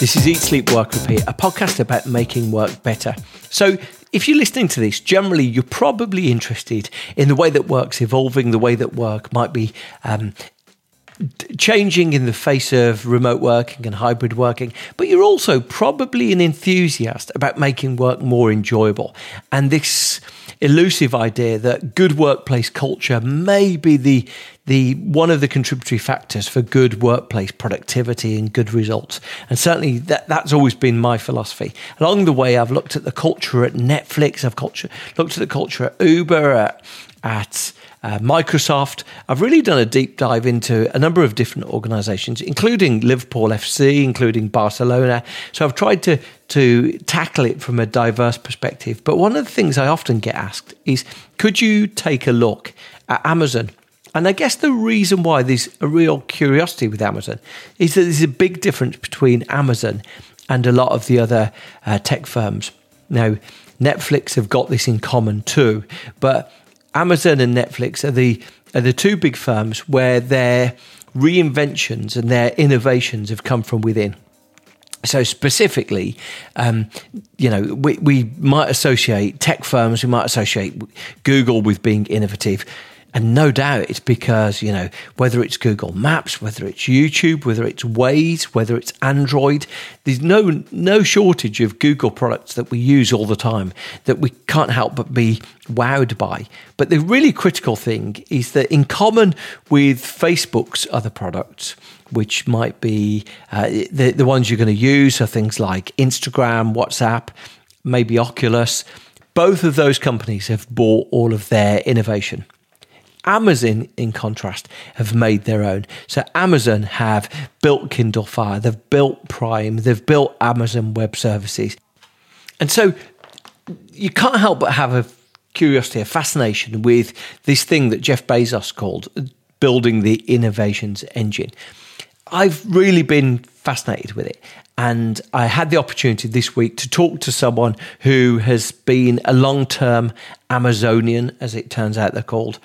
This is Eat, Sleep, Work, Repeat, a podcast about making work better. So, if you're listening to this, generally you're probably interested in the way that work's evolving, the way that work might be um, changing in the face of remote working and hybrid working, but you're also probably an enthusiast about making work more enjoyable. And this elusive idea that good workplace culture may be the the one of the contributory factors for good workplace productivity and good results. And certainly that, that's always been my philosophy. Along the way, I've looked at the culture at Netflix, I've culture, looked at the culture at Uber, at, at uh, Microsoft. I've really done a deep dive into a number of different organizations, including Liverpool FC, including Barcelona. So I've tried to, to tackle it from a diverse perspective. But one of the things I often get asked is could you take a look at Amazon? And I guess the reason why there's a real curiosity with Amazon is that there's a big difference between Amazon and a lot of the other uh, tech firms. Now, Netflix have got this in common too, but Amazon and Netflix are the are the two big firms where their reinventions and their innovations have come from within. So specifically, um, you know, we, we might associate tech firms, we might associate Google with being innovative. And no doubt it's because, you know, whether it's Google Maps, whether it's YouTube, whether it's Waze, whether it's Android, there's no no shortage of Google products that we use all the time that we can't help but be wowed by. But the really critical thing is that in common with Facebook's other products, which might be uh, the, the ones you're going to use are things like Instagram, WhatsApp, maybe Oculus. Both of those companies have bought all of their innovation Amazon, in contrast, have made their own. So Amazon have built Kindle Fire, they've built Prime, they've built Amazon Web Services. And so you can't help but have a curiosity, a fascination with this thing that Jeff Bezos called building the innovations engine. I've really been fascinated with it. And I had the opportunity this week to talk to someone who has been a long term Amazonian, as it turns out they're called.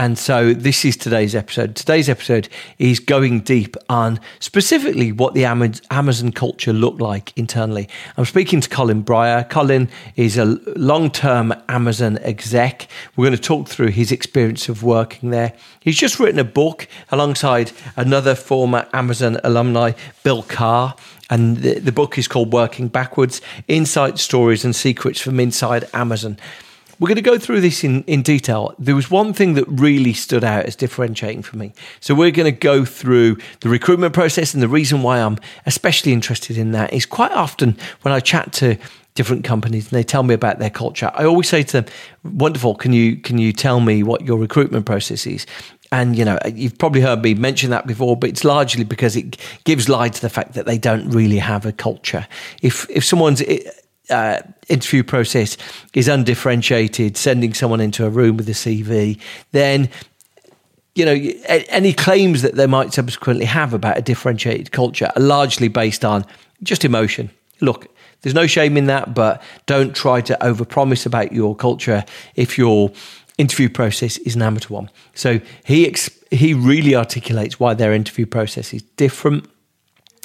And so this is today's episode. Today's episode is going deep on specifically what the Amazon culture looked like internally. I'm speaking to Colin Bryar. Colin is a long term Amazon exec. We're going to talk through his experience of working there. He's just written a book alongside another former Amazon alumni, Bill Carr. And the, the book is called Working Backwards Insight Stories and Secrets from Inside Amazon. We're going to go through this in, in detail. There was one thing that really stood out as differentiating for me. So we're going to go through the recruitment process. And the reason why I'm especially interested in that is quite often when I chat to different companies and they tell me about their culture, I always say to them, wonderful, can you, can you tell me what your recruitment process is? And you know, you've probably heard me mention that before, but it's largely because it gives light to the fact that they don't really have a culture. If if someone's uh, interview process is undifferentiated, sending someone into a room with a CV, then you know any claims that they might subsequently have about a differentiated culture are largely based on just emotion. Look, there's no shame in that, but don't try to overpromise about your culture if your interview process is an amateur one. So he ex- he really articulates why their interview process is different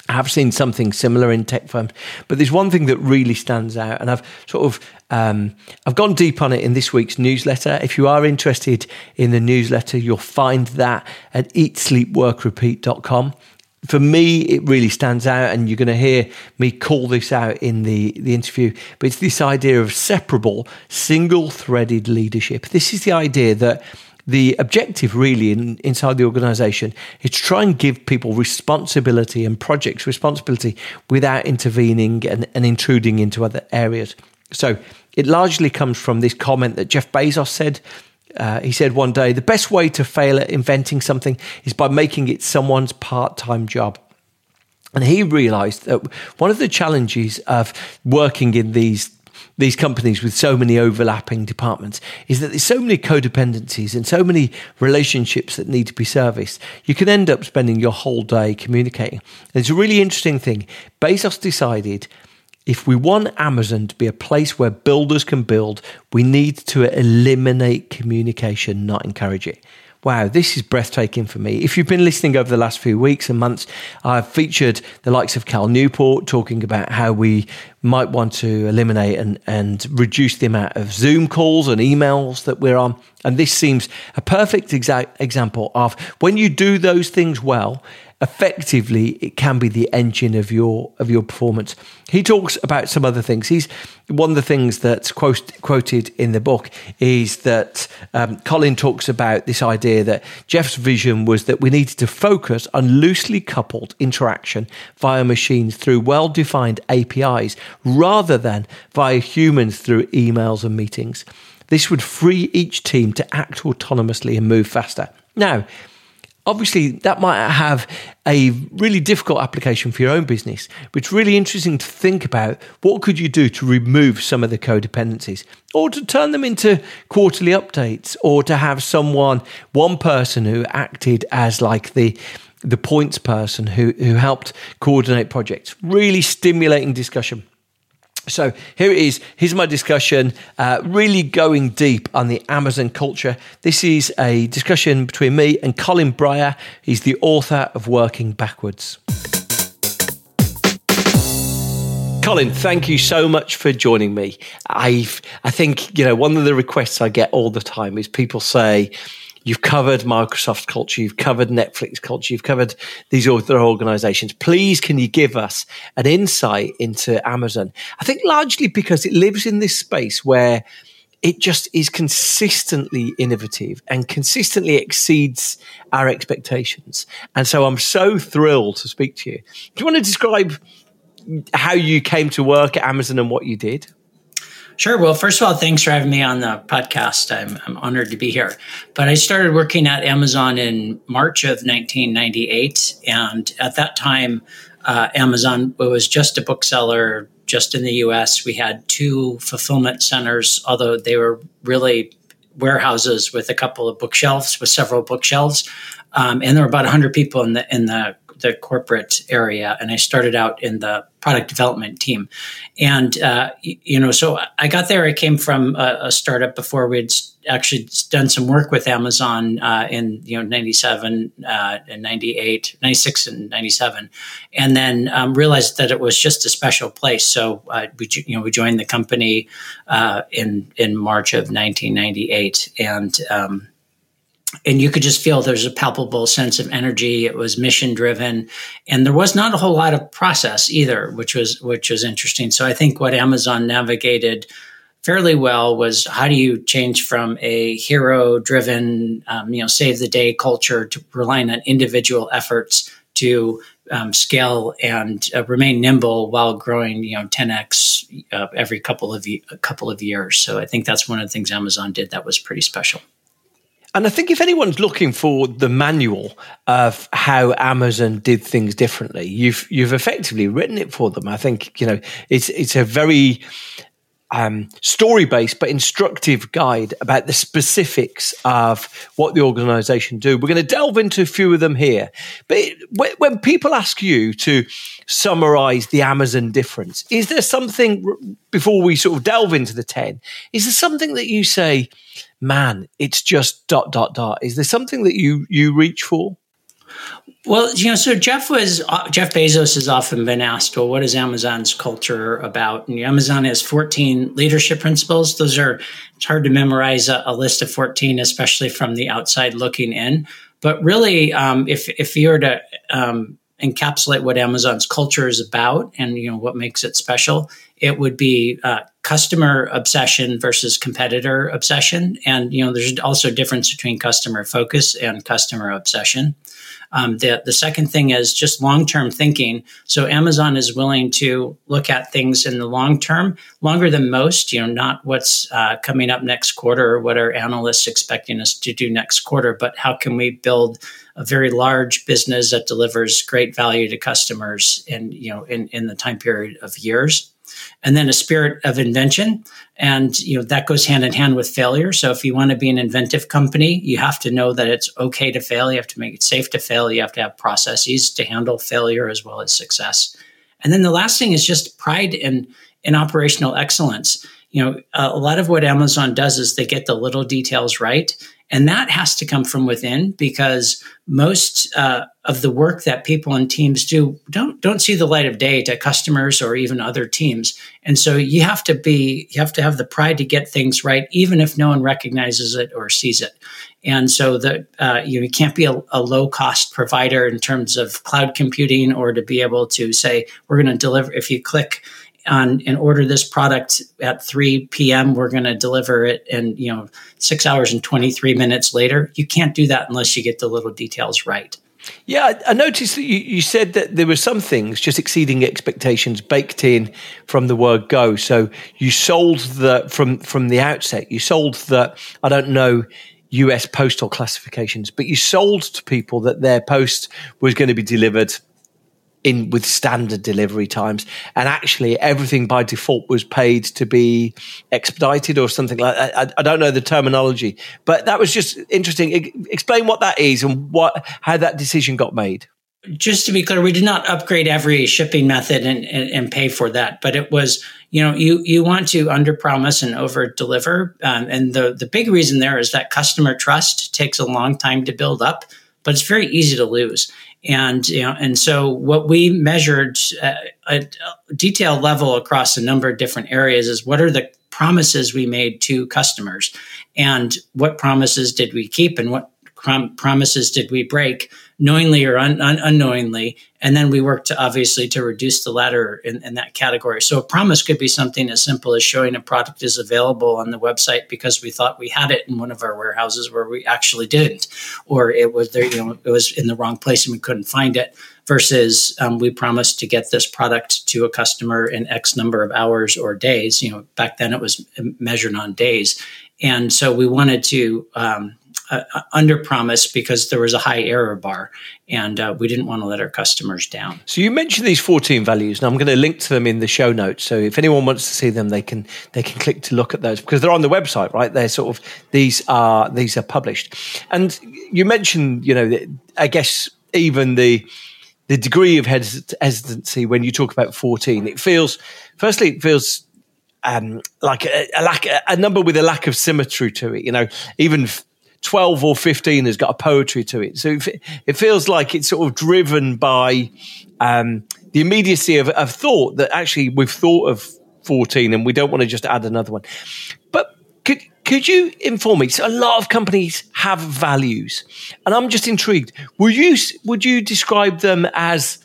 I have seen something similar in tech firms, but there's one thing that really stands out, and I've sort of Um, I've gone deep on it in this week's newsletter. If you are interested in the newsletter, you'll find that at eatsleepworkrepeat.com for me, it really stands out, and you're going to hear me call this out in the, the interview. But it's this idea of separable, single threaded leadership. This is the idea that the objective, really, in, inside the organization is to try and give people responsibility and projects responsibility without intervening and, and intruding into other areas. So it largely comes from this comment that Jeff Bezos said uh, he said one day, the best way to fail at inventing something is by making it someone's part time job. And he realized that one of the challenges of working in these these companies with so many overlapping departments is that there's so many codependencies and so many relationships that need to be serviced. You can end up spending your whole day communicating. And it's a really interesting thing. Bezos decided if we want Amazon to be a place where builders can build, we need to eliminate communication, not encourage it. Wow, this is breathtaking for me. If you've been listening over the last few weeks and months, I've featured the likes of Cal Newport talking about how we might want to eliminate and, and reduce the amount of Zoom calls and emails that we're on. And this seems a perfect exa- example of when you do those things well, effectively it can be the engine of your of your performance. He talks about some other things. He's one of the things that's quote, quoted in the book is that um, Colin talks about this idea that Jeff's vision was that we needed to focus on loosely coupled interaction via machines through well defined APIs rather than via humans through emails and meetings. This would free each team to act autonomously and move faster. Now, obviously that might have a really difficult application for your own business but it's really interesting to think about what could you do to remove some of the codependencies or to turn them into quarterly updates or to have someone one person who acted as like the the points person who who helped coordinate projects. Really stimulating discussion so here it is. Here's my discussion, uh, really going deep on the Amazon culture. This is a discussion between me and Colin Bryar. He's the author of Working Backwards. Colin, thank you so much for joining me. I've, I think, you know, one of the requests I get all the time is people say, You've covered Microsoft culture. You've covered Netflix culture. You've covered these other organizations. Please, can you give us an insight into Amazon? I think largely because it lives in this space where it just is consistently innovative and consistently exceeds our expectations. And so I'm so thrilled to speak to you. Do you want to describe how you came to work at Amazon and what you did? Sure. Well, first of all, thanks for having me on the podcast. I'm, I'm honored to be here. But I started working at Amazon in March of 1998. And at that time, uh, Amazon was just a bookseller just in the US. We had two fulfillment centers, although they were really warehouses with a couple of bookshelves, with several bookshelves. Um, and there were about 100 people in the, in the the corporate area, and I started out in the product development team. And uh, you know, so I got there. I came from a, a startup before we'd actually done some work with Amazon uh, in you know 97 uh, and 98, 96 and 97, and then um, realized that it was just a special place. So uh, we you know we joined the company uh, in in March of 1998, and um, and you could just feel there's a palpable sense of energy. It was mission driven, and there was not a whole lot of process either, which was which was interesting. So I think what Amazon navigated fairly well was how do you change from a hero driven, um, you know, save the day culture to relying on individual efforts to um, scale and uh, remain nimble while growing, you know, 10x uh, every couple of a couple of years. So I think that's one of the things Amazon did that was pretty special. And I think if anyone's looking for the manual of how Amazon did things differently, you've you've effectively written it for them. I think you know it's it's a very um, story based but instructive guide about the specifics of what the organization do. We're going to delve into a few of them here. But it, when people ask you to summarize the Amazon difference, is there something before we sort of delve into the 10? Is there something that you say, man, it's just dot, dot, dot? Is there something that you, you reach for? Well, you know, so Jeff was uh, Jeff Bezos has often been asked, well, what is Amazon's culture about? And Amazon has 14 leadership principles. Those are it's hard to memorize a, a list of 14, especially from the outside looking in. But really, um, if if you were to um, encapsulate what Amazon's culture is about and you know what makes it special, it would be uh, customer obsession versus competitor obsession. And you know, there's also a difference between customer focus and customer obsession. Um, the, the second thing is just long term thinking. So Amazon is willing to look at things in the long term, longer than most, you know, not what's uh, coming up next quarter or what are analysts expecting us to do next quarter, but how can we build a very large business that delivers great value to customers in, you know, in, in the time period of years and then a spirit of invention. And you know that goes hand in hand with failure. So if you want to be an inventive company you have to know that it's okay to fail. You have to make it safe to fail. You have to have processes to handle failure as well as success. And then the last thing is just pride in in operational excellence. You know a lot of what amazon does is they get the little details right and that has to come from within because most uh, of the work that people and teams do don't don't see the light of day to customers or even other teams. And so you have to be you have to have the pride to get things right, even if no one recognizes it or sees it. And so that uh, you, know, you can't be a, a low cost provider in terms of cloud computing or to be able to say we're going to deliver if you click on and order this product at 3 p.m. We're going to deliver it in you know six hours and 23 minutes later. You can't do that unless you get the little details right. Yeah, I noticed that you, you said that there were some things just exceeding expectations baked in from the word go. So you sold the from from the outset. You sold the I don't know US postal classifications, but you sold to people that their post was going to be delivered in with standard delivery times, and actually everything by default was paid to be expedited or something like that. I, I don't know the terminology, but that was just interesting. explain what that is and what how that decision got made just to be clear, we did not upgrade every shipping method and, and, and, pay for that, but it was, you know, you you want to under promise and over deliver, um, and the the big reason there is that customer trust takes a long time to build up, but it's very easy to lose and you know and so what we measured at a detailed level across a number of different areas is what are the promises we made to customers? And what promises did we keep? And what prom- promises did we break knowingly or un- un- unknowingly. And then we worked to obviously to reduce the latter in, in, that category. So a promise could be something as simple as showing a product is available on the website because we thought we had it in one of our warehouses where we actually didn't. Or it was there you know it was in the wrong place and we couldn't find it versus um, we promised to get this product to a customer in x number of hours or days. You know back then it was measured on days. And so we wanted to um, uh, uh, under promise because there was a high error bar and uh, we didn't want to let our customers down. So you mentioned these 14 values and I'm going to link to them in the show notes. So if anyone wants to see them, they can, they can click to look at those because they're on the website, right? They're sort of, these are, these are published. And you mentioned, you know, I guess even the, the degree of hesitancy when you talk about 14, it feels, firstly, it feels um, like a, a lack, a number with a lack of symmetry to it. You know, even 12 or 15 has got a poetry to it. So it feels like it's sort of driven by um, the immediacy of, of, thought that actually we've thought of 14 and we don't want to just add another one. But could, could you inform me? So a lot of companies have values and I'm just intrigued. Would you, would you describe them as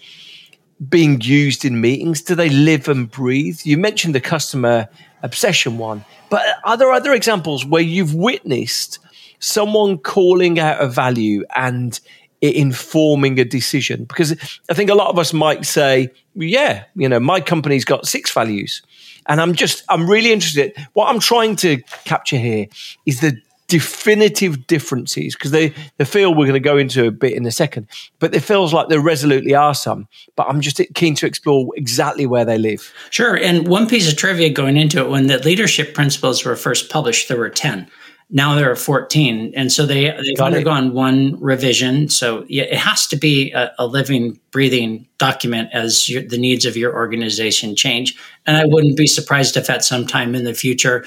being used in meetings? Do they live and breathe? You mentioned the customer obsession one, but are there other examples where you've witnessed – someone calling out a value and it informing a decision. Because I think a lot of us might say, yeah, you know, my company's got six values. And I'm just, I'm really interested. What I'm trying to capture here is the definitive differences because they, they feel we're going to go into a bit in a second, but it feels like there resolutely are some. But I'm just keen to explore exactly where they live. Sure. And one piece of trivia going into it when the leadership principles were first published, there were 10 now there are 14 and so they they've Got undergone it. one revision so it has to be a, a living breathing document as your, the needs of your organization change and i wouldn't be surprised if at some time in the future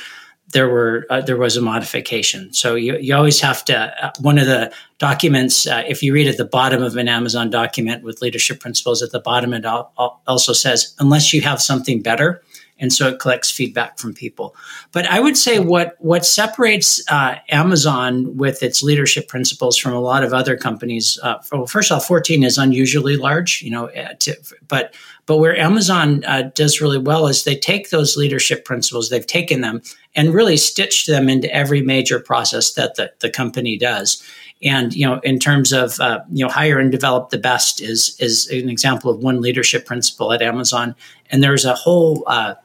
there were uh, there was a modification. So you, you always have to uh, one of the documents uh, if you read at the bottom of an Amazon document with leadership principles at the bottom it also says unless you have something better and so it collects feedback from people. But I would say what what separates uh, Amazon with its leadership principles from a lot of other companies. Uh, well, first of all, 14 is unusually large, you know, uh, to, but but where Amazon uh, does really well is they take those leadership principles, they've taken them and really stitched them into every major process that the, the company does. And you know, in terms of uh, you know, hire and develop the best is is an example of one leadership principle at Amazon. And there's a whole uh,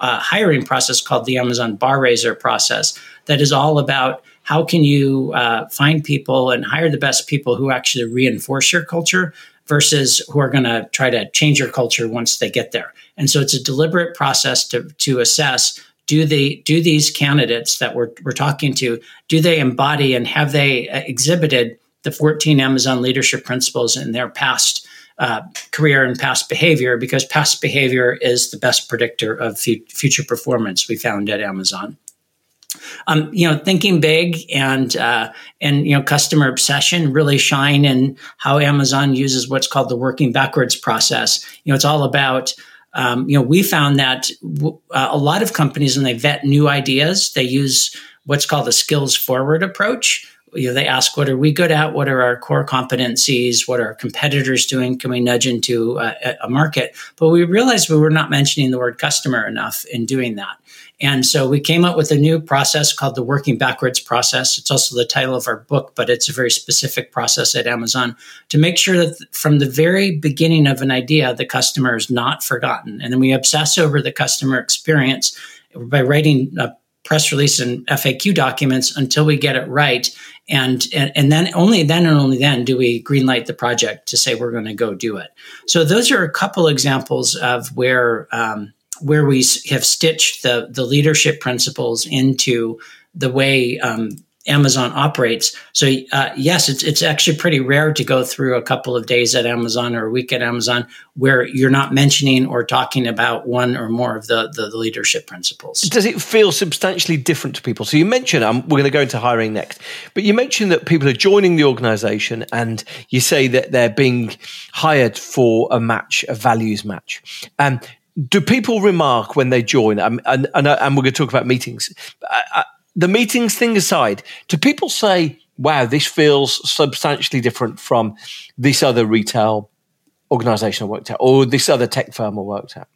uh, hiring process called the Amazon Bar Raiser process that is all about how can you uh, find people and hire the best people who actually reinforce your culture versus who are going to try to change your culture once they get there. And so it's a deliberate process to to assess do they do these candidates that we're, we're talking to do they embody and have they uh, exhibited the 14 amazon leadership principles in their past uh, career and past behavior because past behavior is the best predictor of f- future performance we found at amazon um, you know, thinking big and uh, and you know, customer obsession really shine in how Amazon uses what's called the working backwards process. You know, it's all about um, you know, we found that w- uh, a lot of companies, when they vet new ideas, they use what's called a skills forward approach. You know, they ask, what are we good at? What are our core competencies? What are our competitors doing? Can we nudge into a, a market? But we realized we were not mentioning the word customer enough in doing that. And so we came up with a new process called the working backwards process. It's also the title of our book, but it's a very specific process at Amazon to make sure that from the very beginning of an idea, the customer is not forgotten. And then we obsess over the customer experience by writing a press release and FAQ documents until we get it right. And, and, and then only then and only then do we greenlight the project to say we're going to go do it. So those are a couple examples of where um, where we have stitched the the leadership principles into the way um, Amazon operates. So uh, yes, it's it's actually pretty rare to go through a couple of days at Amazon or a week at Amazon where you're not mentioning or talking about one or more of the the, the leadership principles. Does it feel substantially different to people? So you mentioned um, we're going to go into hiring next, but you mentioned that people are joining the organisation, and you say that they're being hired for a match, a values match. Um, do people remark when they join? Um, and, and, and, we're going to talk about meetings. Uh, the meetings thing aside, do people say, wow, this feels substantially different from this other retail organization I worked at or this other tech firm I worked at?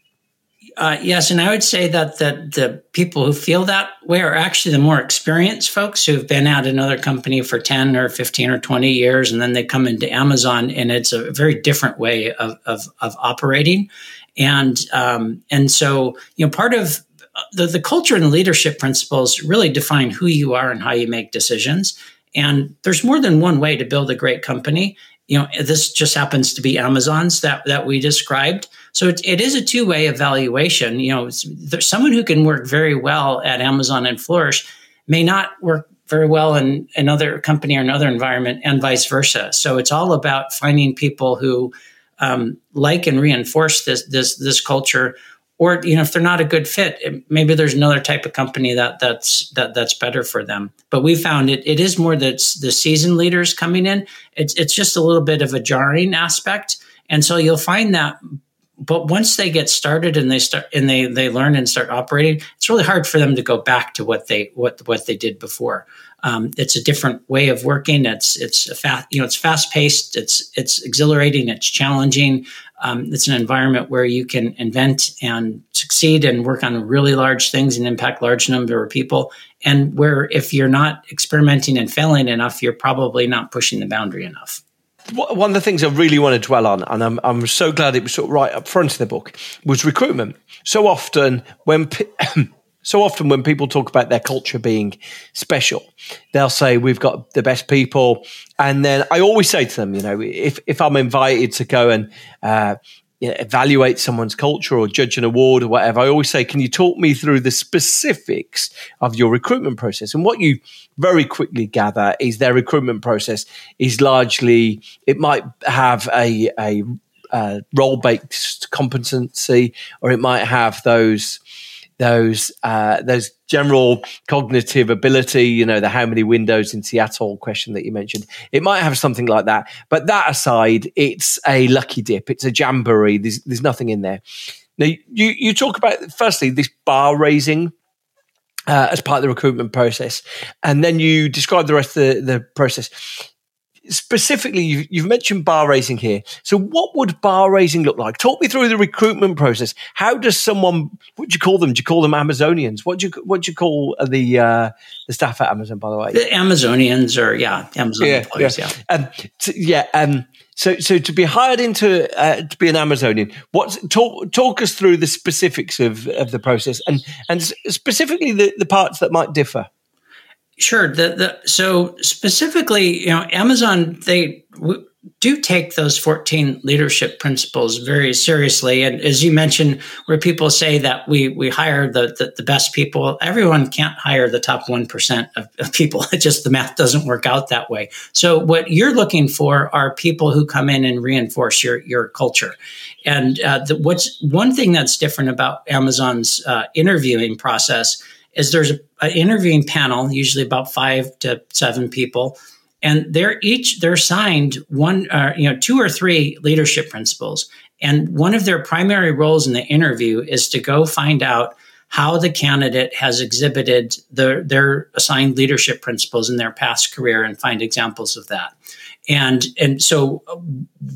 Uh, yes, and I would say that the, the people who feel that way are actually the more experienced folks who've been at another company for 10 or 15 or 20 years, and then they come into Amazon, and it's a very different way of, of, of operating and um, and so you know part of the, the culture and leadership principles really define who you are and how you make decisions. And there's more than one way to build a great company. You know this just happens to be amazon's that that we described. So it, it is a two-way evaluation. You know there's someone who can work very well at amazon and flourish may not work very well in another company or another environment and vice versa. So it's all about finding people who um, like and reinforce this this this culture or you know if they're not a good fit maybe there's another type of company that that's that that's better for them but we found it it is more that the seasoned leaders coming in it's it's just a little bit of a jarring aspect and so you'll find that but once they get started and they start and they they learn and start operating it's really hard for them to go back to what they what what they did before um, it's a different way of working. It's it's a fast you know it's fast paced. It's it's exhilarating. It's challenging. Um, it's an environment where you can invent and succeed and work on really large things and impact large number of people. And where if you're not experimenting and failing enough, you're probably not pushing the boundary enough. One of the things I really want to dwell on, and I'm, I'm so glad it was sort of right up front in the book, was recruitment. So often when so often when people talk about their culture being special, they'll say we've got the best people, and then I always say to them, you know, if if I'm invited to go and uh, you know, evaluate someone's culture or judge an award or whatever, I always say, can you talk me through the specifics of your recruitment process? And what you very quickly gather is their recruitment process is largely it might have a a, role based competency, or it might have those those uh, those general cognitive ability, you know, the how many windows in Seattle question that you mentioned. It might have something like that. But that aside, it's a lucky dip. It's a jamboree. There's, there's nothing in there. Now, you, you talk about, firstly, this bar raising uh, as part of the recruitment process. And then you describe the rest of the, the process specifically, you've, you've, mentioned bar raising here. So, what would bar raising look like? Talk me through the recruitment process. How does someone? What do you call them? Do you call them Amazonians? What do you what do you call the uh, the staff at Amazon? By the way, the Amazonians are yeah, Amazon yeah, employees. Yeah, yeah. Um, so, yeah um, so, so to be hired into uh, to be an Amazonian, what talk talk us through the specifics of, of the process and and specifically the, the parts that might differ. Sure. The, the, so specifically, you know, Amazon they w- do take those 14 leadership principles very seriously. And as you mentioned, where people say that we we hire the the, the best people, everyone can't hire the top one percent of, of, people. It just the math doesn't work out that way. So what you're looking for are people who come in and reinforce your your culture. And uh, the, what's one thing that's different about Amazon's uh, interviewing process is there's an interviewing panel, usually about five to seven people, and they're each they're assigned one, uh, you know, two or three leadership principles, and one of their primary roles in the interview is to go find out how the candidate has exhibited their, their assigned leadership principles in their past career and find examples of that. And and so uh,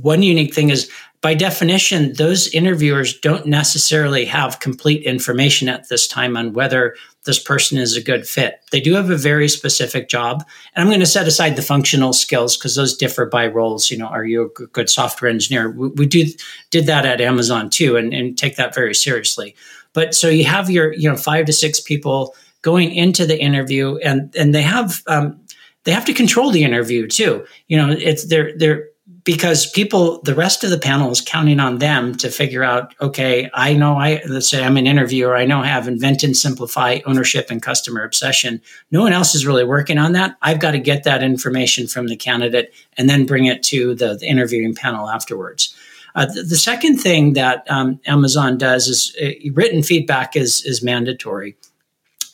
one unique thing is by definition, those interviewers don't necessarily have complete information at this time on whether this person is a good fit. They do have a very specific job. And I'm going to set aside the functional skills because those differ by roles. You know, are you a good software engineer? We, we do, did that at Amazon too and, and take that very seriously. But so you have your, you know, five to six people going into the interview and, and they have, um, they have to control the interview too. You know, it's they're, they're, because people, the rest of the panel is counting on them to figure out, okay, I know I, let's say I'm an interviewer, I know I have invent and simplify ownership and customer obsession. No one else is really working on that. I've got to get that information from the candidate and then bring it to the, the interviewing panel afterwards. Uh, the, the, second thing that um, Amazon does is uh, written feedback is, is mandatory.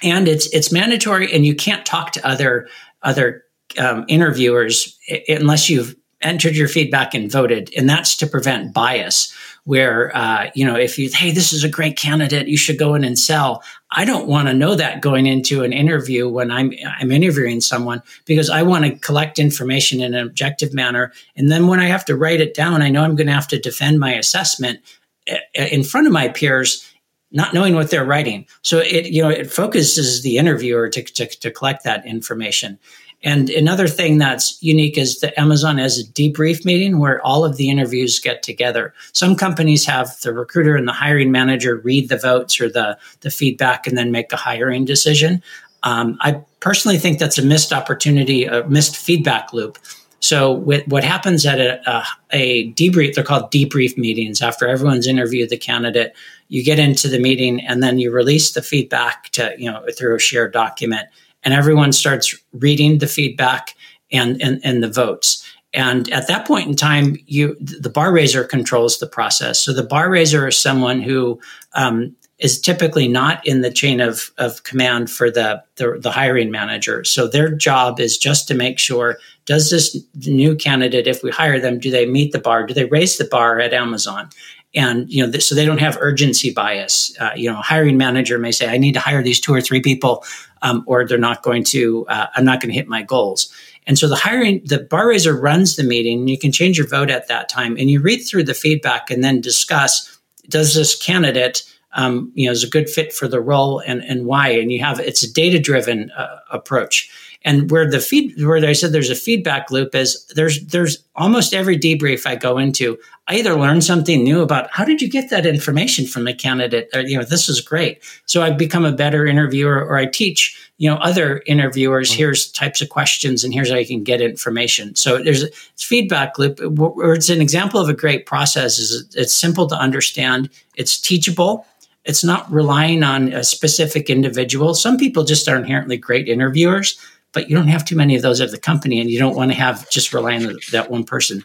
And it's, it's mandatory and you can't talk to other, other um, interviewers unless you've entered your feedback and voted, and that's to prevent bias. Where uh, you know, if you hey, this is a great candidate, you should go in and sell. I don't want to know that going into an interview when I'm I'm interviewing someone because I want to collect information in an objective manner, and then when I have to write it down, I know I'm going to have to defend my assessment eh, eh, in front of my peers not knowing what they're writing. So it, you know, it focuses the interviewer to, to, to collect that information. And another thing that's unique is that Amazon has a debrief meeting where all of the interviews get together. Some companies have the recruiter and the hiring manager read the votes or the, the feedback and then make a hiring decision. Um, I personally think that's a missed opportunity, a missed feedback loop. So with, what happens at a, a, a, debrief, they're called debrief meetings. After everyone's interviewed the candidate, you get into the meeting and then you release the feedback to, you know, through a shared document and everyone starts reading the feedback and, and, and the votes. And at that point in time, you the bar raiser controls the process. So the bar raiser is someone who um, is typically not in the chain of, of command for the, the, the hiring manager. So their job is just to make sure does this new candidate, if we hire them, do they meet the bar? Do they raise the bar at Amazon? And you know so they don't have urgency bias. Uh, you know a hiring manager may say i need to hire these two or three people um, or they're not going to uh, i'm not going to hit my goals. And so the hiring the bar raiser runs the meeting you can change your vote at that time and you read through the feedback and then discuss does this candidate um, you know is a good fit for the role and, and why? And you have it's a data driven uh, approach and where the feed, where I said there's a feedback loop is there's there's almost every debrief I go into, I either learn something new about how did you get that information from the candidate, or you know this is great. So I become a better interviewer, or I teach you know other interviewers. Mm-hmm. Here's types of questions, and here's how you can get information. So there's a feedback loop, where it's an example of a great process. Is it's simple to understand, it's teachable it's not relying on a specific individual. Some people just are inherently great interviewers but you don't have too many of those at the company, and you don't want to have just rely on that one person.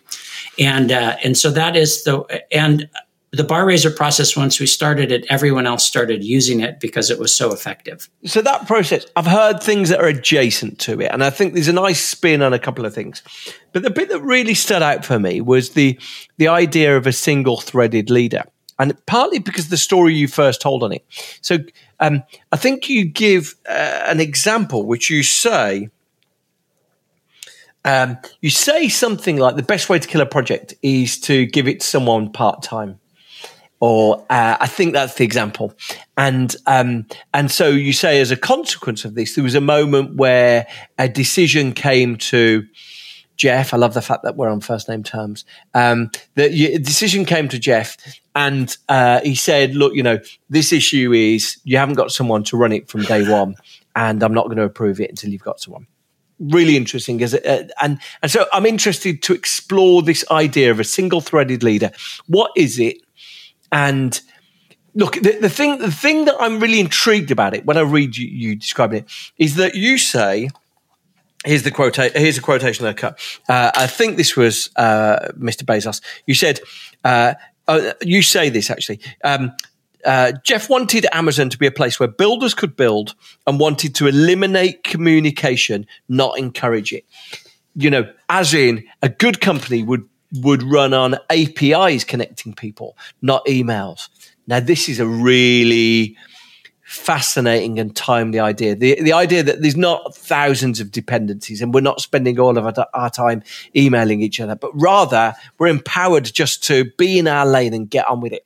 And uh, and so that is the and the bar raiser process, once we started it, everyone else started using it because it was so effective. So that process, I've heard things that are adjacent to it, and I think there's a nice spin on a couple of things. But the bit that really stood out for me was the the idea of a single threaded leader, and partly because the story you first told on it. So um, I think you give uh, an example which you say. Um, you say something like the best way to kill a project is to give it to someone part time or uh, I think that's the example. And um, and so you say, as a consequence of this, there was a moment where a decision came to Jeff. I love the fact that we're on first name terms. Um, the, the decision came to Jeff, and uh, he said, "Look, you know, this issue is you haven't got someone to run it from day one, and I'm not going to approve it until you've got someone." Really interesting, is it? Uh, and and so I'm interested to explore this idea of a single threaded leader. What is it? And look, the, the, thing the thing that I'm really intrigued about it when I read you, you describing it is that you say. Here's the quote. Here's a quotation I cut. Uh, I think this was uh, Mr. Bezos. You said, uh, uh you say this actually. Um, uh, Jeff wanted Amazon to be a place where builders could build and wanted to eliminate communication, not encourage it. You know, as in a good company would would run on APIs connecting people, not emails. Now, this is a really fascinating and timely idea. The, the idea that there's not thousands of dependencies and we're not spending all of our, our time emailing each other, but rather we're empowered just to be in our lane and get on with it.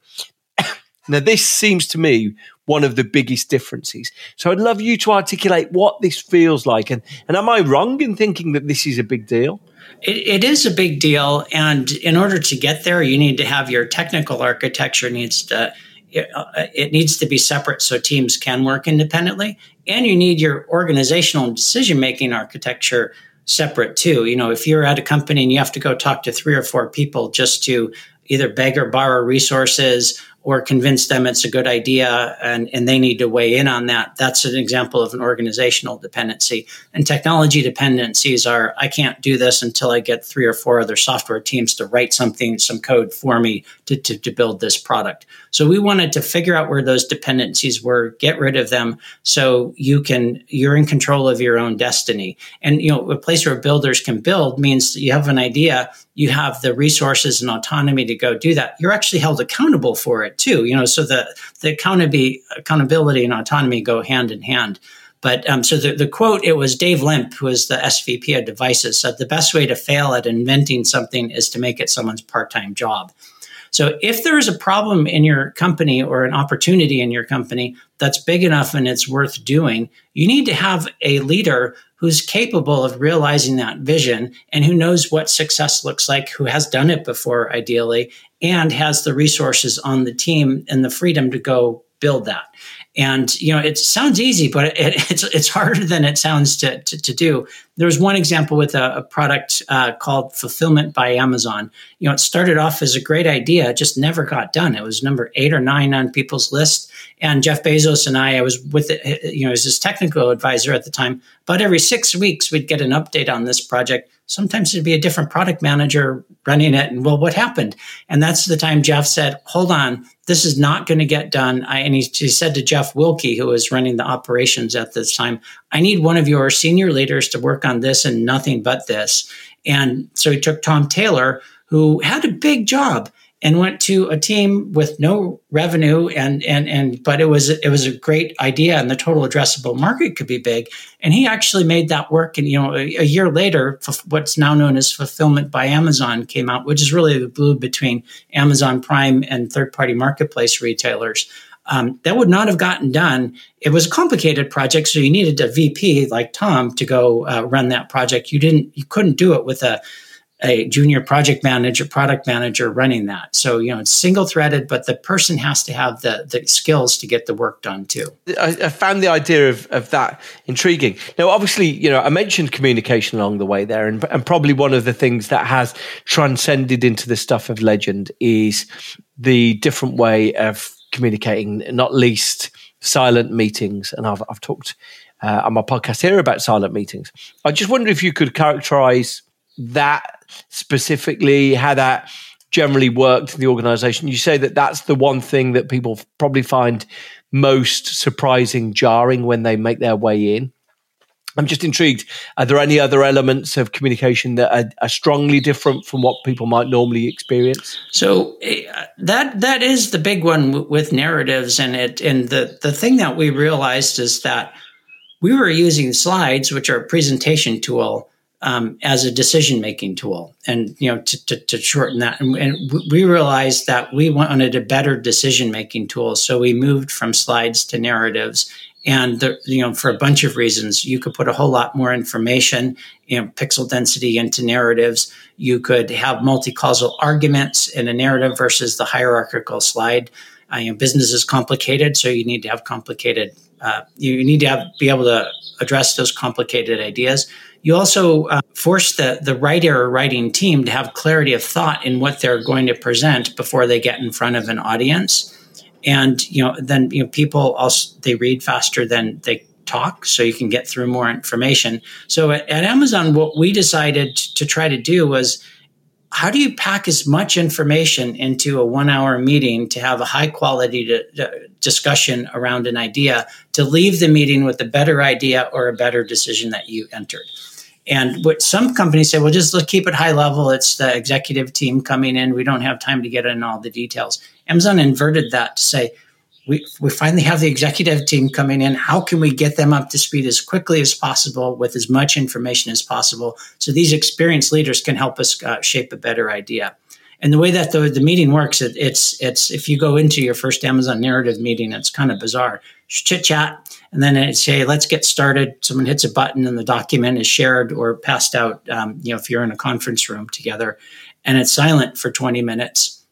now, this seems to me one of the biggest differences. So I'd love you to articulate what this feels like. And, and am I wrong in thinking that this is a big deal? It, it is a big deal, and in order to get there, you need to have your technical architecture needs to it, uh, it needs to be separate so teams can work independently, and you need your organizational decision making architecture separate too. You know, if you're at a company and you have to go talk to three or four people just to either beg or borrow resources or convince them it's a good idea and, and they need to weigh in on that. That's an example of an organizational dependency. And technology dependencies are I can't do this until I get three or four other software teams to write something, some code for me to, to, to build this product. So we wanted to figure out where those dependencies were, get rid of them so you can, you're in control of your own destiny. And, you know, a place where builders can build means you have an idea, you have the resources and autonomy to go do that. You're actually held accountable for it too, you know, so the, the accountability, accountability and autonomy go hand in hand. But um, so the, the quote, it was Dave Limp, who was the SVP of devices, said the best way to fail at inventing something is to make it someone's part time job. So if there is a problem in your company or an opportunity in your company that's big enough and it's worth doing, you need to have a leader who's capable of realizing that vision and who knows what success looks like, who has done it before, ideally, and has the resources on the team and the freedom to go build that. And you know, it sounds easy, but it, it's it's harder than it sounds to to, to do. There was one example with a, a product uh, called Fulfillment by Amazon. You know, it started off as a great idea, just never got done. It was number eight or nine on people's list. And Jeff Bezos and I, I was with it, you know, as his technical advisor at the time. But every six weeks, we'd get an update on this project sometimes it'd be a different product manager running it. And well, what happened? And that's the time Jeff said, hold on, this is not going to get done. I, and he, he, said to Jeff Wilke, who was running the operations at this time, I need one of your senior leaders to work on this and nothing but this. And so he took Tom Taylor, who had a big job and went to a team with no revenue and and and but it was it was a great idea and the total addressable market could be big and he actually made that work and you know a, a year later what's now known as fulfillment by amazon came out which is really the glue between amazon prime and third party marketplace retailers um, that would not have gotten done. It was a complicated project, so you needed a VP like Tom to go uh, run that project. You didn't, you couldn't do it with a a junior project manager, product manager running that. So, you know, it's single threaded, but the person has to have the, the skills to get the work done too. I, I, found the idea of, of that intriguing. Now, obviously, you know, I mentioned communication along the way there, and, and probably one of the things that has transcended into the stuff of legend is the different way of communicating, not least silent meetings. And I've, I've talked uh, on my podcast here about silent meetings. I just wonder if you could characterize that specifically, how that generally worked in the organization, you say that that's the one thing that people probably find most surprising, jarring when they make their way in. I'm just intrigued. Are there any other elements of communication that are, are strongly different from what people might normally experience? So uh, that that is the big one w- with narratives, and it and the the thing that we realized is that we were using slides, which are a presentation tool, um, as a decision making tool, and you know to, to, to shorten that, and, and, we realized that we wanted a better decision making tool, so we moved from slides to narratives. And the, you know, for a bunch of reasons, you could put a whole lot more information, you know, pixel density into narratives. You could have multi-causal arguments in a narrative versus the hierarchical slide. Uh, you know, business is complicated, so you need to have complicated. Uh, you need to have, be able to address those complicated ideas. You also uh, force the, the writer or writing team to have clarity of thought in what they're going to present before they get in front of an audience. And, you know, then, you know, people also, they read faster than they talk, so you can get through more information. So at, at Amazon, what we decided to try to do was, how do you pack as much information into a one hour meeting to have a high quality discussion around an idea to leave the meeting with a better idea or a better decision that you entered? And what some companies say, well, just let's keep it high level. It's the executive team coming in. We don't have time to get in all the details. Amazon inverted that to say, we, we finally have the executive team coming in. How can we get them up to speed as quickly as possible with as much information as possible so these experienced leaders can help us uh, shape a better idea? And the way that the, the meeting works, it, it's it's if you go into your first Amazon narrative meeting, it's kind of bizarre. Chit chat, and then it say, "Let's get started." Someone hits a button, and the document is shared or passed out. Um, you know, if you're in a conference room together, and it's silent for 20 minutes.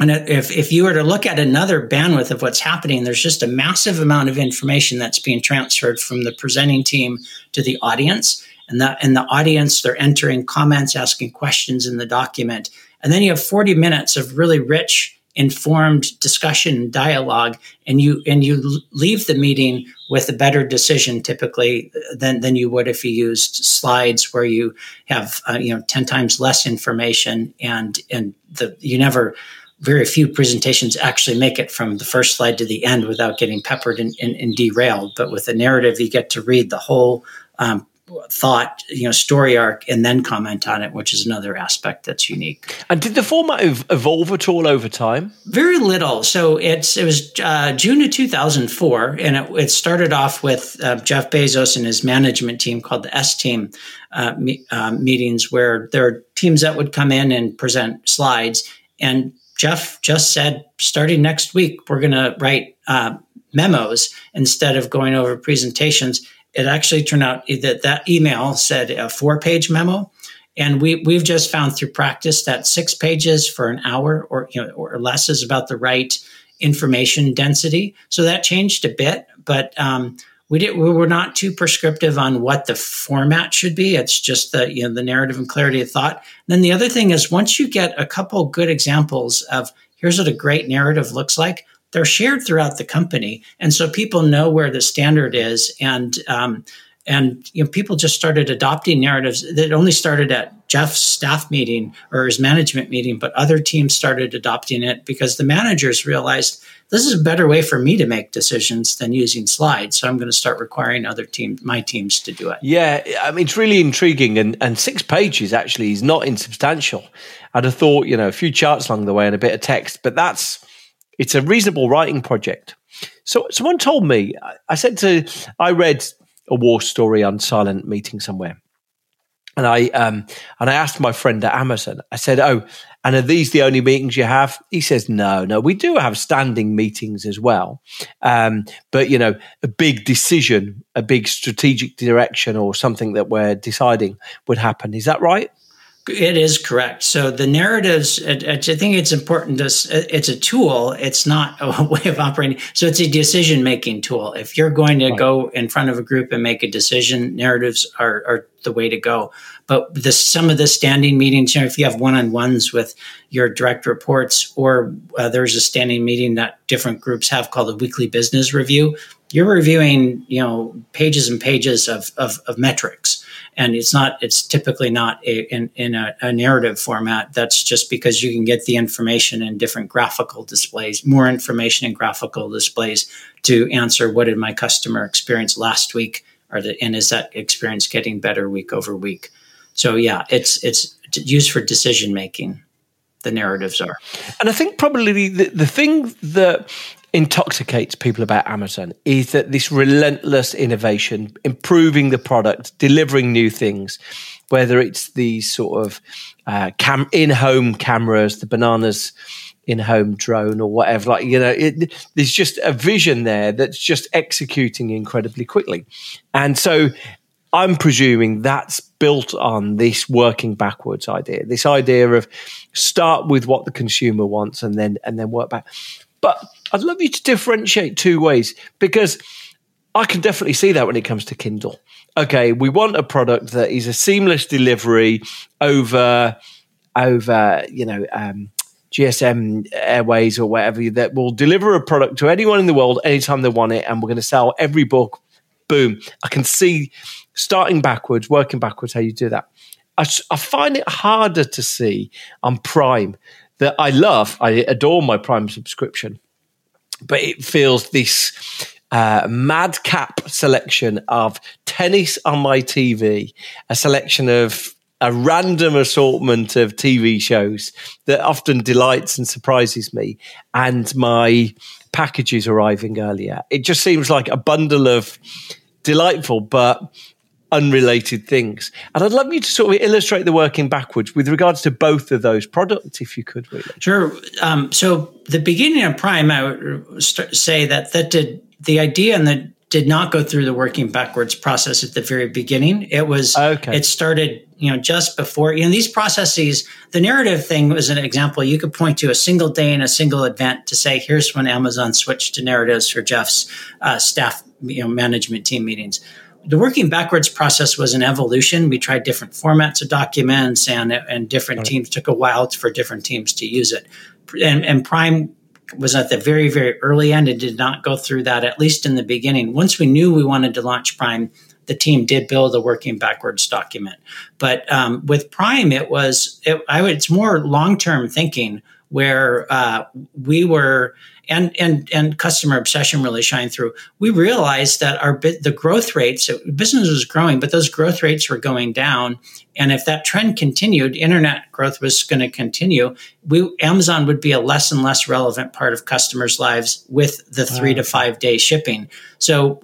And if, if you were to look at another bandwidth of what's happening, there's just a massive amount of information that's being transferred from the presenting team to the audience. And that in the audience, they're entering comments, asking questions in the document. And then you have 40 minutes of really rich, informed discussion, dialogue, and you and you leave the meeting with a better decision typically than, than you would if you used slides where you have uh, you know 10 times less information and and the you never very few presentations actually make it from the first slide to the end without getting peppered and, and, and derailed. But with a narrative, you get to read the whole um, thought, you know, story arc and then comment on it, which is another aspect that's unique. And did the format evolve at all over time? Very little. So it's it was uh, June of 2004, and it, it started off with uh, Jeff Bezos and his management team called the S Team uh, me, uh, meetings, where there are teams that would come in and present slides. And Jeff just said, starting next week, we're going to write uh, memos instead of going over presentations it actually turned out that that email said a four page memo. And we, we've just found through practice that six pages for an hour or, you know, or less is about the right information density. So that changed a bit, but um, we did we were not too prescriptive on what the format should be. It's just the you know the narrative and clarity of thought. And then the other thing is once you get a couple good examples of here's what a great narrative looks like, they're shared throughout the company, and so people know where the standard is, and um, and you know people just started adopting narratives that only started at Jeff's staff meeting or his management meeting, but other teams started adopting it because the managers realized this is a better way for me to make decisions than using slides. So I'm going to start requiring other teams, my teams, to do it. Yeah, I mean it's really intriguing, and and six pages actually is not insubstantial. I'd have thought you know a few charts along the way and a bit of text, but that's it's a reasonable writing project. So someone told me, I said to, I read a war story on silent meeting somewhere. And I um, and I asked my friend at Amazon. I said, "Oh, and are these the only meetings you have?" He says, "No, no, we do have standing meetings as well, um, but you know, a big decision, a big strategic direction, or something that we're deciding would happen. Is that right?" It is correct. So the narratives, I think it's important to, it's a tool. It's not a way of operating. So it's a decision making tool. If you're going to right. go in front of a group and make a decision, narratives are, are the way to go. But the, some of the standing meetings, you know, if you have one-on-ones with your direct reports, or uh, there's a standing meeting that different groups have called a weekly business review, you're reviewing, you know, pages and pages of, of, of metrics and it's not it's typically not a, in, in a, a, narrative format. That's just because you can get the information in different graphical displays more information in graphical displays to answer what did my customer experience last week or the, and is that experience getting better week over week? So yeah it's it's used for decision making the narratives are. And i think probably the, the thing that intoxicates people about Amazon is that this relentless innovation, improving the product, delivering new things, whether it's these sort of uh, cam- in-home cameras, the bananas in-home drone or whatever, like you know, it, there's just a vision there that's just executing incredibly quickly, and so. I'm presuming that's built on this working backwards idea, this idea of start with what the consumer wants and then and then work back. But I'd love you to differentiate two ways because I can definitely see that when it comes to Kindle. Okay, we want a product that is a seamless delivery over over you know um, GSM Airways or whatever that will deliver a product to anyone in the world anytime they want it, and we're going to sell every book. Boom! I can see starting backwards, working backwards, how you do that. I, I find it harder to see on Prime that I love. I adore my Prime subscription, but it feels this uh, madcap selection of tennis on my TV, a selection of a random assortment of TV shows that often delights and surprises me, and my packages arriving earlier. It just seems like a bundle of delightful but unrelated things. And I'd love you to sort of illustrate the working backwards with regards to both of those products, if you could, really. Sure. Um, so the beginning of Prime, I would say that that did the idea and the did not go through the working backwards process at the very beginning. It was okay. it started, you know, just before, you know, these processes, the narrative thing was an example. You could point to a single day and a single event to say, here's when Amazon switched to narratives for Jeff's uh, staff, you know, management team meetings the working backwards process was an evolution. We tried different formats of documents, and and different right. teams took a while for different teams to use it. And, and Prime was at the very very early end and did not go through that at least in the beginning. Once we knew we wanted to launch Prime, the team did build a working backwards document. But um, with Prime, it was it, I would, it's more long term thinking where uh, we were and and and customer obsession really shine through. We realized that our the growth rates business was growing, but those growth rates were going down. And if that trend continued, internet growth was going to continue. We Amazon would be a less and less relevant part of customers' lives with the three to five day shipping. So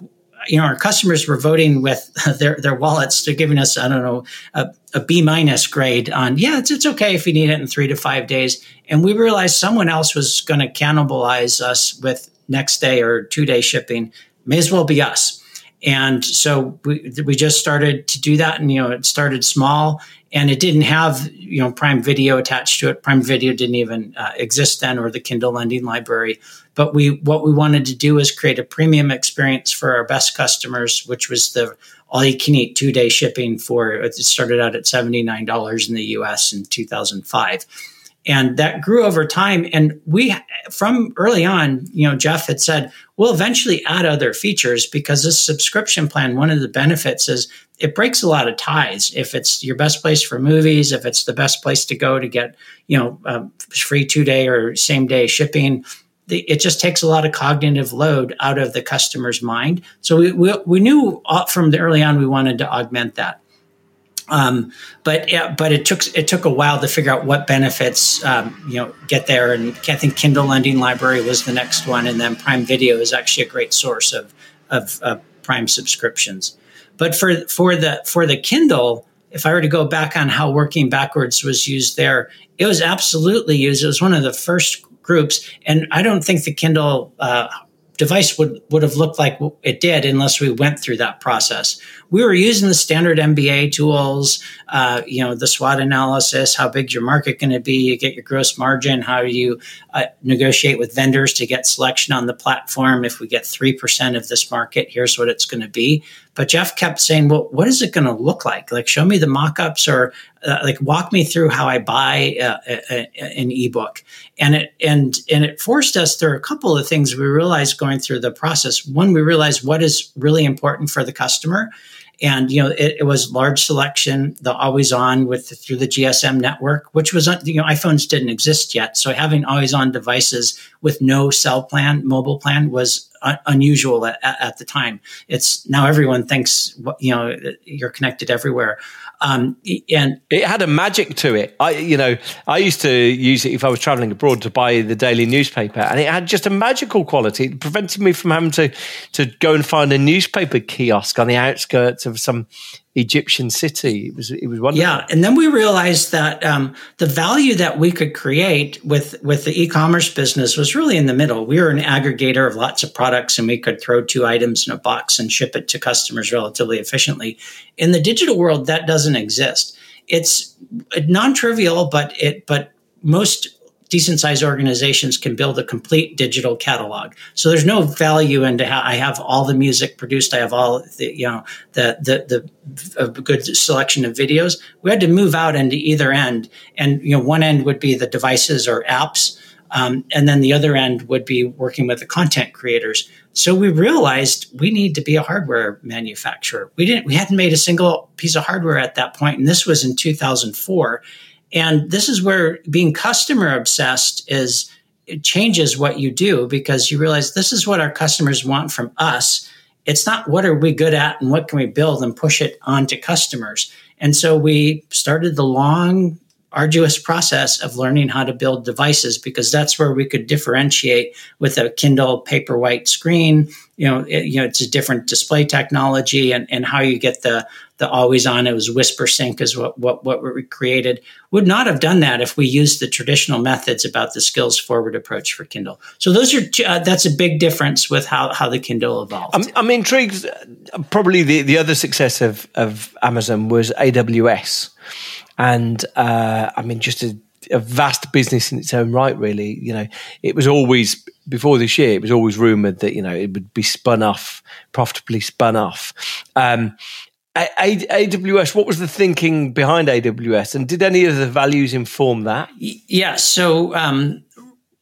you know, our customers were voting with their, their wallets. They're giving us, I don't know, a, a B minus grade on, yeah, it's, it's okay if you need it in three to five days. And we realized someone else was going to cannibalize us with next day or two day shipping. May as well be us. And so we, we just started to do that. And, you know, it started small and it didn't have, you know, Prime Video attached to it. Prime Video didn't even uh, exist then or the Kindle lending library. But we, what we wanted to do is create a premium experience for our best customers, which was the all you can eat two day shipping for, it started out at $79 in the US in 2005 and that grew over time. And we from early on you know jeff had said we'll eventually add other features because this subscription plan one of the benefits is it breaks a lot of ties. If it's your best place for movies if it's the best place to go to get you know uh, free two day or same day shipping it just takes a lot of cognitive load out of the customer's mind. So we, we, we knew from the early on we wanted to augment that um, but yeah, but it took it took a while to figure out what benefits um, you know get there. And I think Kindle Lending Library was the next one, and then Prime Video is actually a great source of of Prime subscriptions. But for for the for the Kindle, if I were to go back on how working backwards was used there, it was absolutely used. It was one of the first groups, and I don't think the Kindle uh, device would, would have looked like it did unless we went through that process. We were using the standard MBA tools, uh, you know, the SWOT analysis, how big your market going to be, you get your gross margin, how do you uh, negotiate with vendors to get selection on the platform. If we get 3% of this market, here's what it's going to be. But Jeff kept saying, well, what is it going to look like? Like, show me the mock-ups or uh, like walk me through how I buy uh, a, a, an ebook. And it, and, and it forced us, are a couple of things we realized going through the process. One, we realized what is really important for the customer. And you know it, it, was large selection the always on with through the gsm network which was you know iphones didn't exist yet. So having always on devices with no cell plan mobile plan was un- unusual at, at, the time. It's now everyone thinks you know you're connected everywhere um, and it had a magic to it. I, you know, I used to use it if I was traveling abroad to buy the daily newspaper, and it had just a magical quality. It prevented me from having to to go and find a newspaper kiosk on the outskirts of some Egyptian city. It was it was wonderful. Yeah, and then we realized that um, the value that we could create with with the e-commerce business was really in the middle. We were an aggregator of lots of products, and we could throw two items in a box and ship it to customers relatively efficiently. In the digital world, that doesn't exist. It's non-trivial, but it but most decent sized organizations can build a complete digital catalog. So there's no value into how I have all the music produced. I have all the, you know, the, the, the, a good selection of videos. We had to move out into either end. And, you know, one end would be the devices or apps. Um, and then the other end would be working with the content creators. So we realized we need to be a hardware manufacturer. We didn't, we hadn't made a single piece of hardware at that point, and this was in 2004. And this is where being customer obsessed is it changes what you do because you realize this is what our customers want from us. It's not what are we good at and what can we build and push it onto customers. And so we started the long arduous process of learning how to build devices because that's where we could differentiate with a Kindle Paperwhite screen. You know, it, you know, it's a different display technology and, and how you get the the always on. It was Whispersync is what, what what we created. Would not have done that if we used the traditional methods about the skills forward approach for Kindle. So those are uh, that's a big difference with how how the Kindle evolved. I'm, I'm intrigued. Probably the the other success of of Amazon was AWS and uh, I mean, just a, a, vast business in its own right. Really, you know, it was always before this year. It was always rumored that you know it would be spun off, profitably spun off. Um, AWS, what was the thinking behind AWS, and did any of the values inform that? Yeah, so um,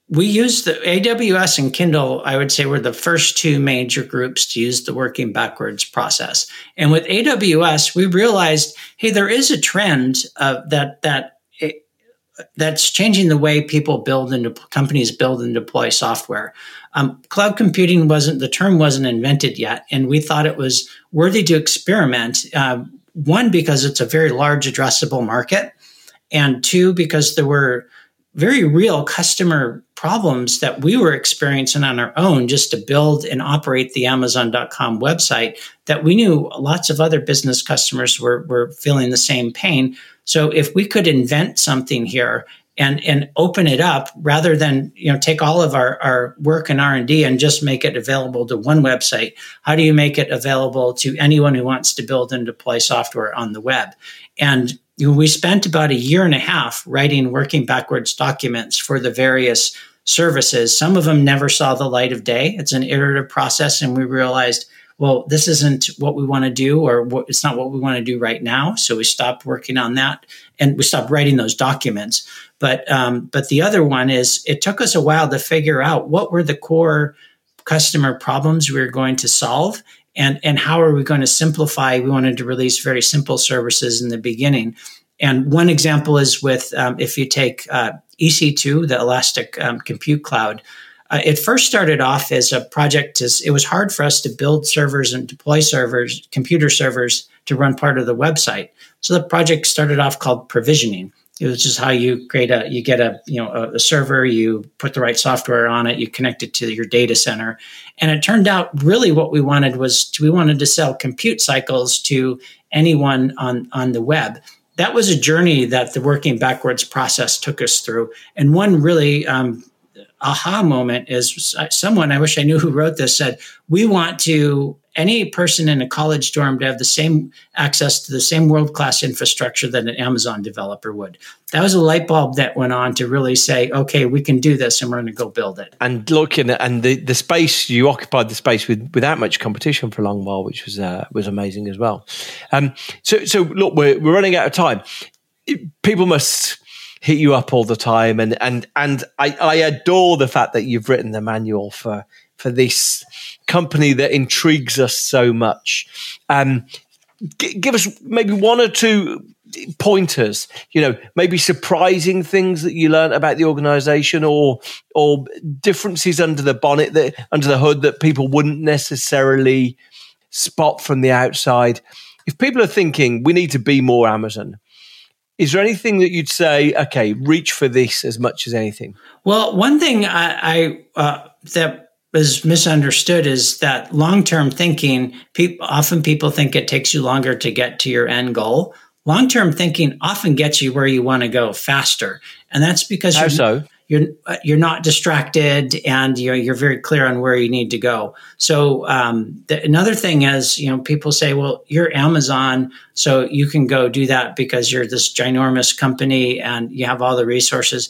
we used the AWS and Kindle, I would say were the first two major groups to use the working backwards process. And with AWS, we realized, hey, there is a trend that that it, that's changing the way people build and de- companies build and deploy software. Um, cloud computing wasn't the term wasn't invented yet, and we thought it was worthy to experiment. Uh, one because it's a very large addressable market, and two because there were very real customer problems that we were experiencing on our own just to build and operate the Amazon.com website that we knew lots of other business customers were, were feeling the same pain. So if we could invent something here and, and open it up rather than you know take all of our, our work and R&D and just make it available to one website, how do you make it available to anyone who wants to build and deploy software on the web? And we spent about a year and a half writing working backwards documents for the various services. Some of them never saw the light of day. It's an iterative process, and we realized, well, this isn't what we want to do, or what, it's not what we want to do right now. So we stopped working on that, and we stopped writing those documents. But um, but the other one is, it took us a while to figure out what were the core customer problems we were going to solve and and how are we going to simplify we wanted to release very simple services in the beginning and one example is with um, if you take uh, ec2 the elastic um, compute cloud uh, it first started off as a project to, it was hard for us to build servers and deploy servers computer servers to run part of the website. So the project started off called provisioning. It was just how you create a you get a you know a, a, server you put the right software on it you connect it to your data center. And it turned out really what we wanted was to, we wanted to sell compute cycles to anyone on on the web. That was a journey that the working backwards process took us through. And one really um, aha moment is someone i wish i knew who wrote this said we want to any person in a college dorm to have the same access to the same world class infrastructure that an Amazon developer would. That was a light bulb that went on to really say, okay, we can do this and we're going to go build it. And looking at, and the, the space, you occupied the space with, without much competition for a long while, which was, uh, was amazing as well. Um, so, so look, we're, we're running out of time. People must hit you up all the time. And, and, and I, I adore the fact that you've written the manual for, for this company that intrigues us so much. Um, g- give us maybe one or two pointers you know maybe surprising things that you learned about the organization or or differences under the bonnet that under the hood that people wouldn't necessarily spot from the outside if people are thinking we need to be more amazon is there anything that you'd say okay reach for this as much as anything well one thing i, I uh, that is misunderstood is that long-term thinking people often people think it takes you longer to get to your end goal long-term thinking often gets you where you want to go faster and that's because How you're, so? You're you're not distracted and you're you're very clear on where you need to go. So um, the, another thing is you know people say well you're amazon so you can go do that because you're this ginormous company and you have all the resources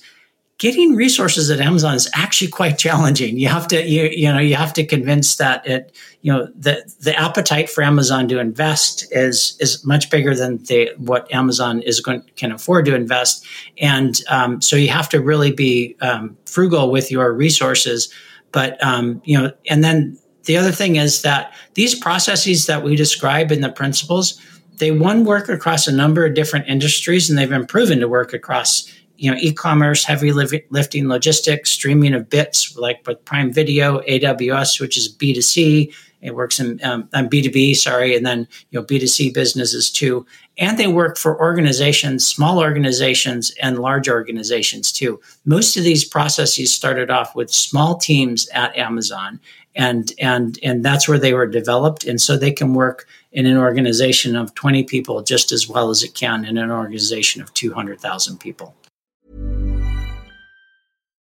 getting resources at Amazon is actually quite challenging. You have to you you know you have to convince that it you know the the appetite for Amazon to invest is is much bigger than the what Amazon is going can afford to invest, and um, so you have to really be um, frugal with your resources. But um, you know, and then the other thing is that these processes that we describe in the principles, they one work across a number of different industries, and they've been proven to work across you know, e-commerce, heavy lifting logistics, streaming of bits like with Prime Video, AWS, which is B2C. It works in um, B2B, sorry, and then you know B2C businesses too. And they work for organizations, small organizations, and large organizations too. Most of these processes started off with small teams at Amazon, and and and that's where they were developed. And so they can work in an organization of 20 people just as well as it can in an organization of 200,000 people.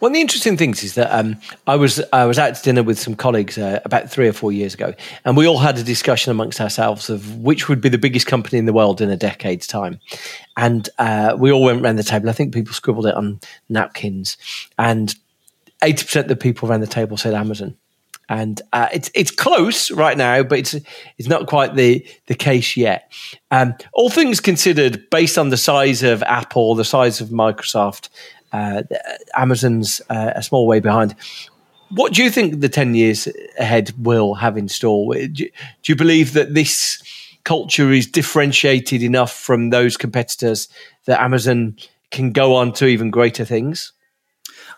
One of the interesting things is that um, I was I was out to dinner with some colleagues uh, about three or four years ago, and we all had a discussion amongst ourselves of which would be the biggest company in the world in a decade's time, and uh, we all went around the table. I think people scribbled it on napkins, and eighty percent of the people around the table said Amazon, and uh, it's it's close right now, but it's it's not quite the the case yet. Um, all things considered, based on the size of Apple, the size of Microsoft, Amazon's uh, a small way behind. What do you think the 10 years ahead will have in store? Do do you believe that this culture is differentiated enough from those competitors that Amazon can go on to even greater things?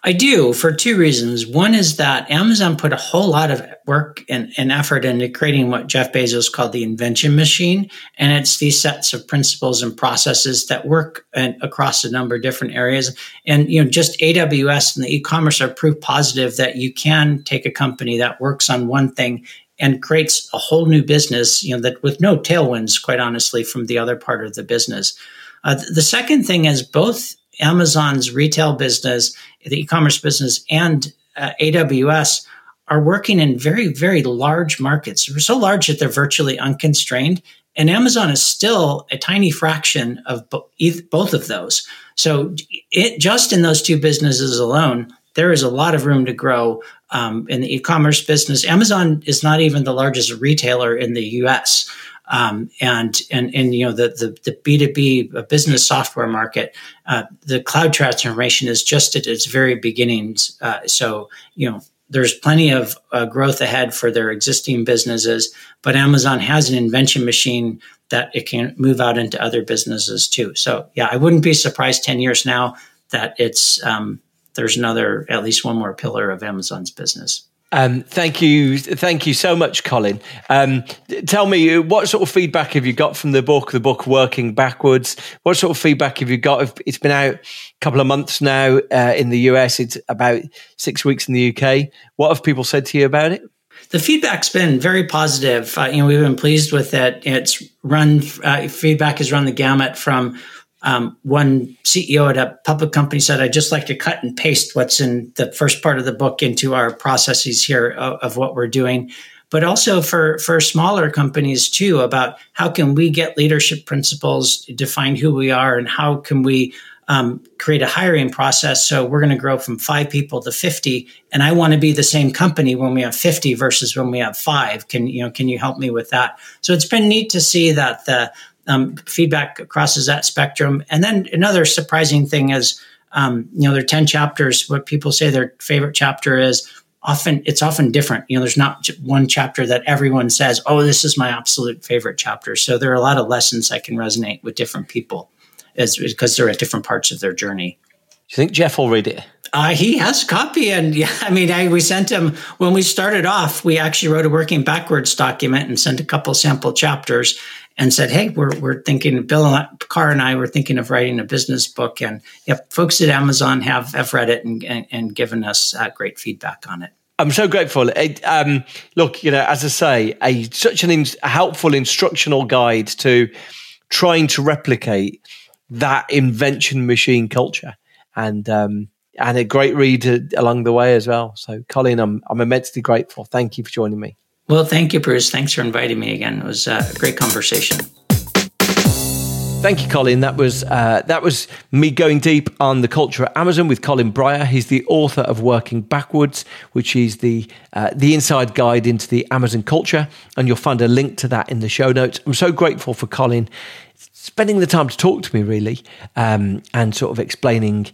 I do for two reasons. One is that Amazon put a whole lot of work and, and, effort into creating what Jeff Bezos called the invention machine. And it's these sets of principles and processes that work across a number of different areas. And, you know, just AWS and the e-commerce are proof positive that you can take a company that works on one thing and creates a whole new business, you know, that with no tailwinds, quite honestly, from the other part of the business. Uh, the second thing is both Amazon's retail business, the e-commerce business, and uh, AWS are working in very, very large markets. They're so large that they're virtually unconstrained. And Amazon is still a tiny fraction of bo- both of those. So, it, just in those two businesses alone, there is a lot of room to grow um, in the e-commerce business. Amazon is not even the largest retailer in the U.S. Um, and and and you know the the, B two B business software market, uh, the cloud transformation is just at its very beginnings. Uh, so you know there's plenty of uh, growth ahead for their existing businesses, but Amazon has an invention machine that it can move out into other businesses too. So yeah, I wouldn't be surprised ten years now that it's um, there's another at least one more pillar of Amazon's business. Um, thank you, thank you so much, Colin. Um, tell me, what sort of feedback have you got from the book? The book Working Backwards. What sort of feedback have you got? It's been out a couple of months now uh, in the US. It's about six weeks in the UK. What have people said to you about it? The feedback's been very positive. Uh, you know, we've been pleased with it. It's run uh, feedback has run the gamut from um, one CEO at a public company said, I'd just like to cut and paste what's in the first part of the book into our processes here of, of what we're doing. But also for, for smaller companies too, about how can we get leadership principles, define who we are, and how can we um, create a hiring process. So we're going to grow from five people to 50. And I want to be the same company when we have 50 versus when we have five. Can, you know, can you help me with that? So it's been neat to see that the, um, feedback crosses that spectrum. And then another surprising thing is, um, you know, there are 10 chapters. What people say their favorite chapter is often, it's often different. You know, there's not one chapter that everyone says, oh, this is my absolute favorite chapter. So there are a lot of lessons that can resonate with different people as, because they're at different parts of their journey. Do you think Jeff will read it? Uh, he has a copy, and yeah, I mean, I, we sent him when we started off. We actually wrote a working backwards document and sent a couple sample chapters, and said, "Hey, we're we're thinking." Bill Carr and I were thinking of writing a business book, and yep, folks at Amazon have have read it and and, and given us uh, great feedback on it. I'm so grateful. It, um, look, you know, as I say, a such an in, a helpful instructional guide to trying to replicate that invention machine culture, and um, and a great read along the way as well. So, Colin, I'm I'm immensely grateful. Thank you for joining me. Well, thank you, Bruce. Thanks for inviting me again. It was a great conversation. Thank you, Colin. That was uh, that was me going deep on the culture at Amazon with Colin Bryar. He's the author of Working Backwards, which is the uh, the inside guide into the Amazon culture, and you'll find a link to that in the show notes. I'm so grateful for Colin spending the time to talk to me, really, um, and sort of explaining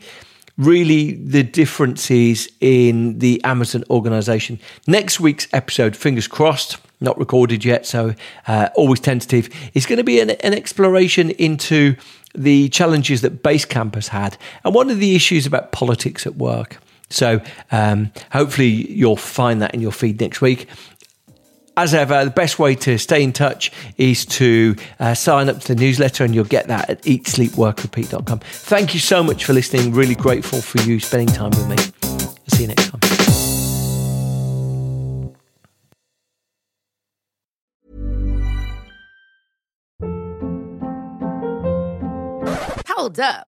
really the differences in the Amazon organization. Next week's episode, fingers crossed, not recorded yet, so uh, always tentative, is going to be an, an exploration into the challenges that Basecamp has had and one of the issues about politics at work. So um, hopefully you'll find that in your feed next week as ever, the best way to stay in touch is to uh, sign up to the newsletter, and you'll get that at eatsleepworkrepeat.com. Thank you so much for listening. Really grateful for you spending time with me. I'll see you next time. Hold up.